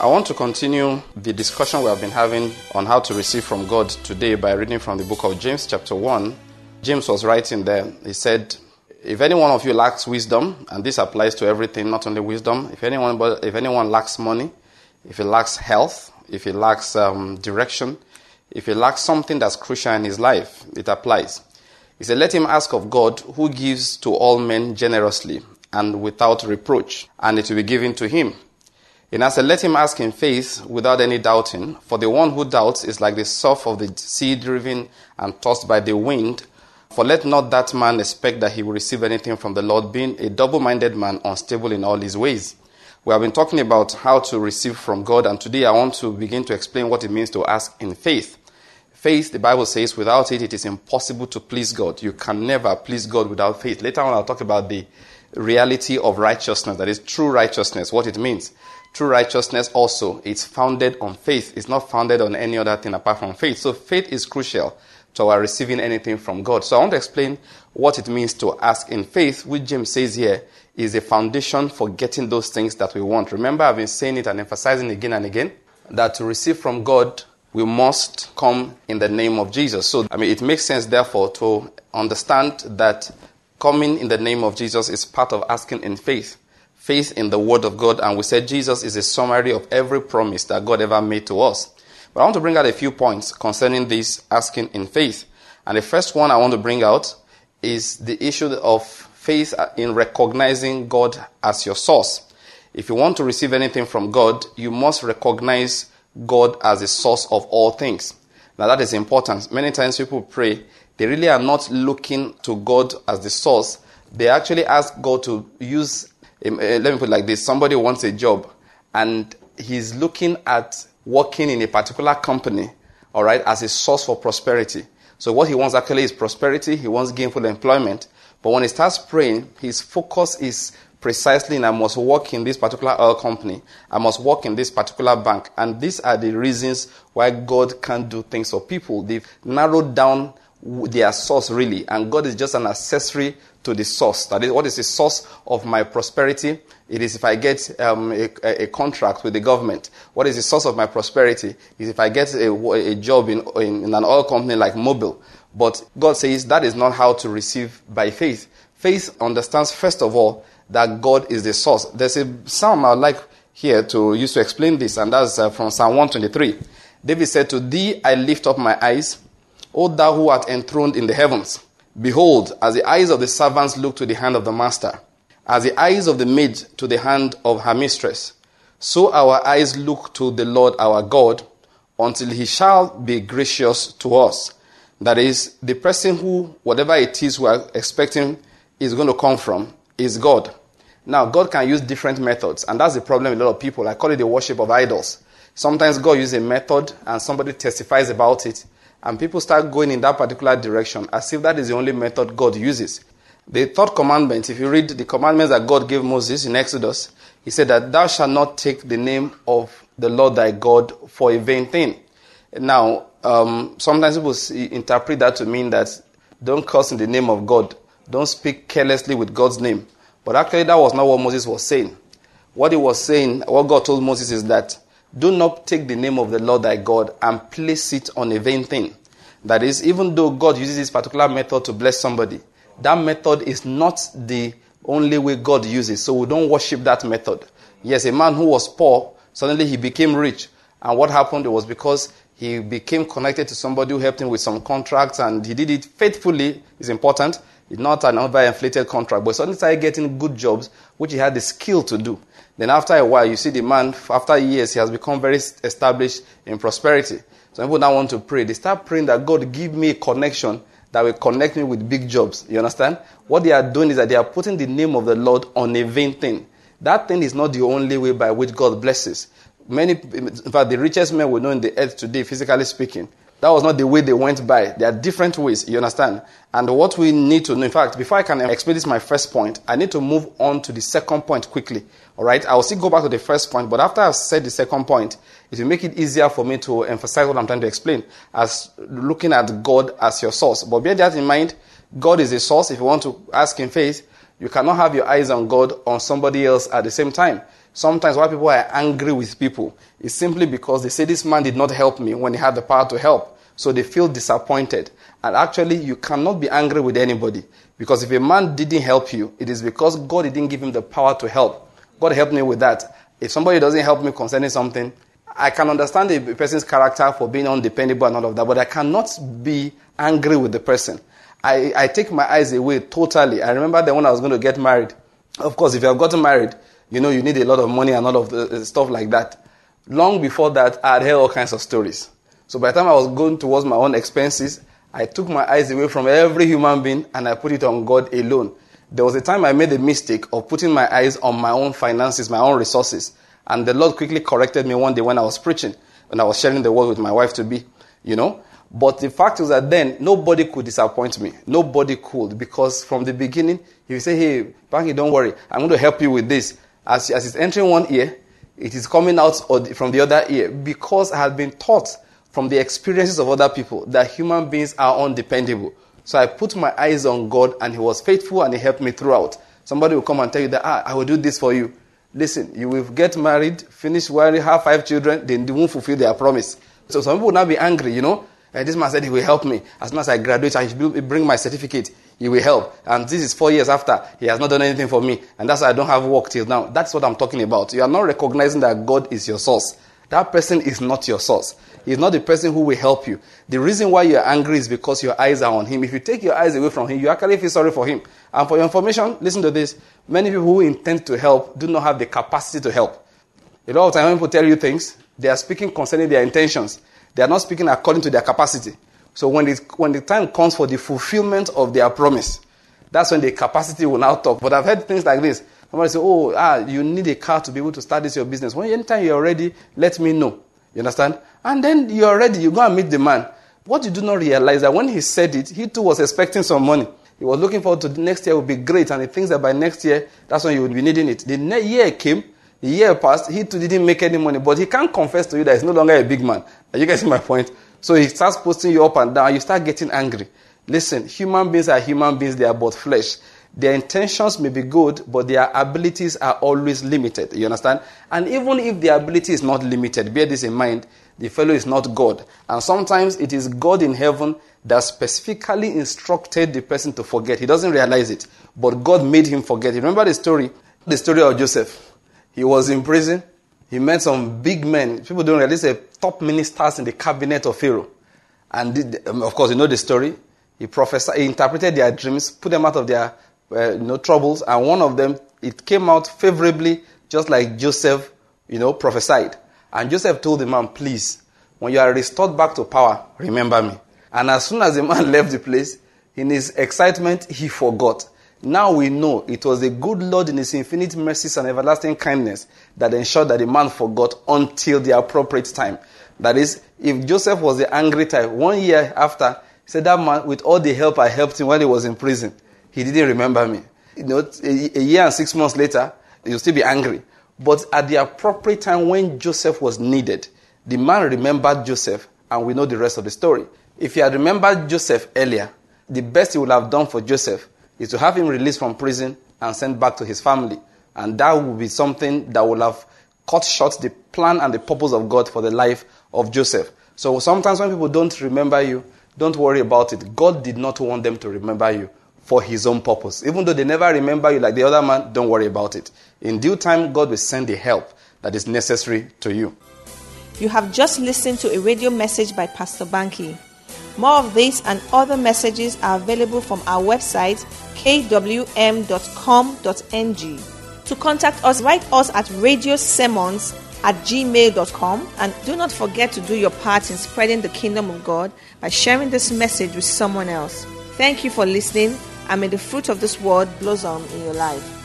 I want to continue the discussion we have been having on how to receive from God today by reading from the book of James, chapter 1. James was writing there. He said, If any one of you lacks wisdom, and this applies to everything, not only wisdom, if anyone, if anyone lacks money, if he lacks health, if he lacks um, direction, if he lacks something that's crucial in his life, it applies. He said, Let him ask of God, who gives to all men generously and without reproach, and it will be given to him. And I said, Let him ask in faith without any doubting, for the one who doubts is like the surf of the sea driven and tossed by the wind. For let not that man expect that he will receive anything from the Lord, being a double minded man, unstable in all his ways. We have been talking about how to receive from God, and today I want to begin to explain what it means to ask in faith. Faith, the Bible says, without it, it is impossible to please God. You can never please God without faith. Later on, I'll talk about the reality of righteousness, that is true righteousness, what it means. True righteousness also is founded on faith. It's not founded on any other thing apart from faith. So faith is crucial to our receiving anything from God. So I want to explain what it means to ask in faith, which James says here is a foundation for getting those things that we want. Remember, I've been saying it and emphasizing again and again that to receive from God, we must come in the name of Jesus. So, I mean, it makes sense, therefore, to understand that coming in the name of Jesus is part of asking in faith faith in the Word of God, and we said Jesus is a summary of every promise that God ever made to us. But I want to bring out a few points concerning this asking in faith. And the first one I want to bring out is the issue of faith in recognizing God as your source. If you want to receive anything from God, you must recognize God as the source of all things. Now that is important. Many times people pray, they really are not looking to God as the source. They actually ask God to use Eh, let me put it like this somebody wants a job and he's looking at working in a particular company, all right, as a source for prosperity. So what he wants actually is prosperity. He wants gainful employment. But when he starts praying, his focus is precisely in I must work in this particular oil company. I must work in this particular bank. And these are the reasons why God can't do things for people. They've narrowed down their source really. And God is just an accessory to the source. That is, what is the source of my prosperity? It is if I get um, a, a, contract with the government. What is the source of my prosperity? Is if I get a, a job in, in, in an oil company like Mobil. But God says that is not how to receive by faith. Faith understands, first of all, that God is the source. There's a psalm I'd like here to use to explain this, and that's uh, from Psalm 123. David said, To thee I lift up my eyes, O thou who art enthroned in the heavens. Behold, as the eyes of the servants look to the hand of the master, as the eyes of the maid to the hand of her mistress, so our eyes look to the Lord our God until he shall be gracious to us. That is, the person who, whatever it is we are expecting is going to come from, is God. Now, God can use different methods, and that's the problem with a lot of people. I call it the worship of idols. Sometimes God uses a method and somebody testifies about it, and people start going in that particular direction as if that is the only method God uses. The third commandment, if you read the commandments that God gave Moses in Exodus, he said that thou shalt not take the name of the Lord thy God for a vain thing. Now, um, sometimes people interpret that to mean that don't curse in the name of God, don't speak carelessly with God's name. But actually, that was not what Moses was saying. What he was saying, what God told Moses is that do not take the name of the Lord thy God and place it on a vain thing. That is, even though God uses this particular method to bless somebody, that method is not the only way God uses. So we don't worship that method. Yes, a man who was poor, suddenly he became rich. And what happened was because he became connected to somebody who helped him with some contracts and he did it faithfully, is important. Not an overinflated contract, but suddenly started getting good jobs, which he had the skill to do. Then after a while, you see the man, after years, he has become very established in prosperity. Some people now want to pray. They start praying that God give me a connection that will connect me with big jobs. You understand? What they are doing is that they are putting the name of the Lord on a vain thing. That thing is not the only way by which God blesses. Many, in fact, the richest men we know in the earth today, physically speaking, that was not the way they went by. There are different ways, you understand? And what we need to know, in fact, before I can explain this, my first point, I need to move on to the second point quickly. All right? I will still go back to the first point, but after I've said the second point, it will make it easier for me to emphasize what I'm trying to explain as looking at God as your source. But bear that in mind, God is a source. If you want to ask in faith, You cannot have your eyes on God on somebody else at the same time. Sometimes why people are angry with people is simply because they say this man did not help me when he had the power to help. So they feel disappointed. And actually, you cannot be angry with anybody. Because if a man didn't help you, it is because God didn't give him the power to help. God helped me with that. If somebody doesn't help me concerning something, I can understand a person's character for being undependable and all of that, but I cannot be angry with the person. I, I take my eyes away totally. I remember that when I was going to get married. Of course, if you have gotten married, you know you need a lot of money and all of the uh, stuff like that. Long before that, I had heard all kinds of stories. So by the time I was going towards my own expenses, I took my eyes away from every human being and I put it on God alone. There was a time I made the mistake of putting my eyes on my own finances, my own resources. And the Lord quickly corrected me one day when I was preaching, when I was sharing the word with my wife to be, you know. But the fact is that then nobody could disappoint me. Nobody could because from the beginning, if you say, hey, Banky, don't worry, I'm going to help you with this. As, as it's entering one ear, it is coming out from the other ear because I had been taught from the experiences of other people that human beings are undependable. So I put my eyes on God and He was faithful and He helped me throughout. Somebody will come and tell you that, ah, I will do this for you. Listen, you will get married, finish marriage, have five children, then they won't fulfill their promise. So some people will now be angry, you know. Uh, this man said he will help me. As soon as I graduate, I should bring my certificate. He will help. And this is four years after. He has not done anything for me. And that's why I don't have work till now. That's what I'm talking about. You are not recognizing that God is your source. That person is not your source. He's not the person who will help you. The reason why you're angry is because your eyes are on him. If you take your eyes away from him, you actually feel sorry for him. And for your information, listen to this. Many people who intend to help do not have the capacity to help. A lot of times when people tell you things, they are speaking concerning their intentions. They are not speaking according to their capacity. So when, it, when the time comes for the fulfillment of their promise, that's when the capacity will now talk. But I've heard things like this. Somebody say, oh, ah, you need a car to be able to start this your business. When anytime you're ready, let me know. You understand? And then you're ready. You go and meet the man. What you do not realize that when he said it, he too was expecting some money. He was looking forward to the next year will be great, and he thinks that by next year, that's when you will be needing it. The next year came, the year passed, he too didn't make any money, but he can't confess to you that he's no longer a big man. Are you getting my point? So he starts posting you up and down, you start getting angry. Listen, human beings are human beings, they are but flesh. Their intentions may be good, but their abilities are always limited. You understand? And even if the ability is not limited, bear this in mind, the fellow is not God. And sometimes it is God in heaven that specifically instructed the person to forget. He doesn't realize it, but God made him forget. Remember the story? The story of Joseph. He was in prison. He met some big men. People don't realize the top ministers in the cabinet of Pharaoh. And did, um, of course, you know the story. He prophesied, he interpreted their dreams, put them out of their uh, you know, troubles, and one of them, it came out favorably, just like Joseph, you know, prophesied. And Joseph told the man, please, when you are restored back to power, remember me. And as soon as the man left the place, in his excitement, he forgot. Now we know it was the good Lord in his infinite mercies and everlasting kindness that ensured that the man forgot until the appropriate time. That is, if Joseph was the angry type, one year after, he said, That man, with all the help I helped him when he was in prison, he didn't remember me. You know, a, a year and six months later, he'll still be angry. But at the appropriate time when Joseph was needed, the man remembered Joseph, and we know the rest of the story. If he had remembered Joseph earlier, the best he would have done for Joseph is to have him released from prison and sent back to his family. And that would be something that would have cut short the plan and the purpose of God for the life of Joseph. So sometimes when people don't remember you, don't worry about it. God did not want them to remember you for his own purpose. Even though they never remember you like the other man, don't worry about it. In due time, God will send the help that is necessary to you. You have just listened to a radio message by Pastor Banky. More of these and other messages are available from our website kwm.com.ng. To contact us, write us at radiosermons at gmail.com and do not forget to do your part in spreading the kingdom of God by sharing this message with someone else. Thank you for listening and may the fruit of this word blossom in your life.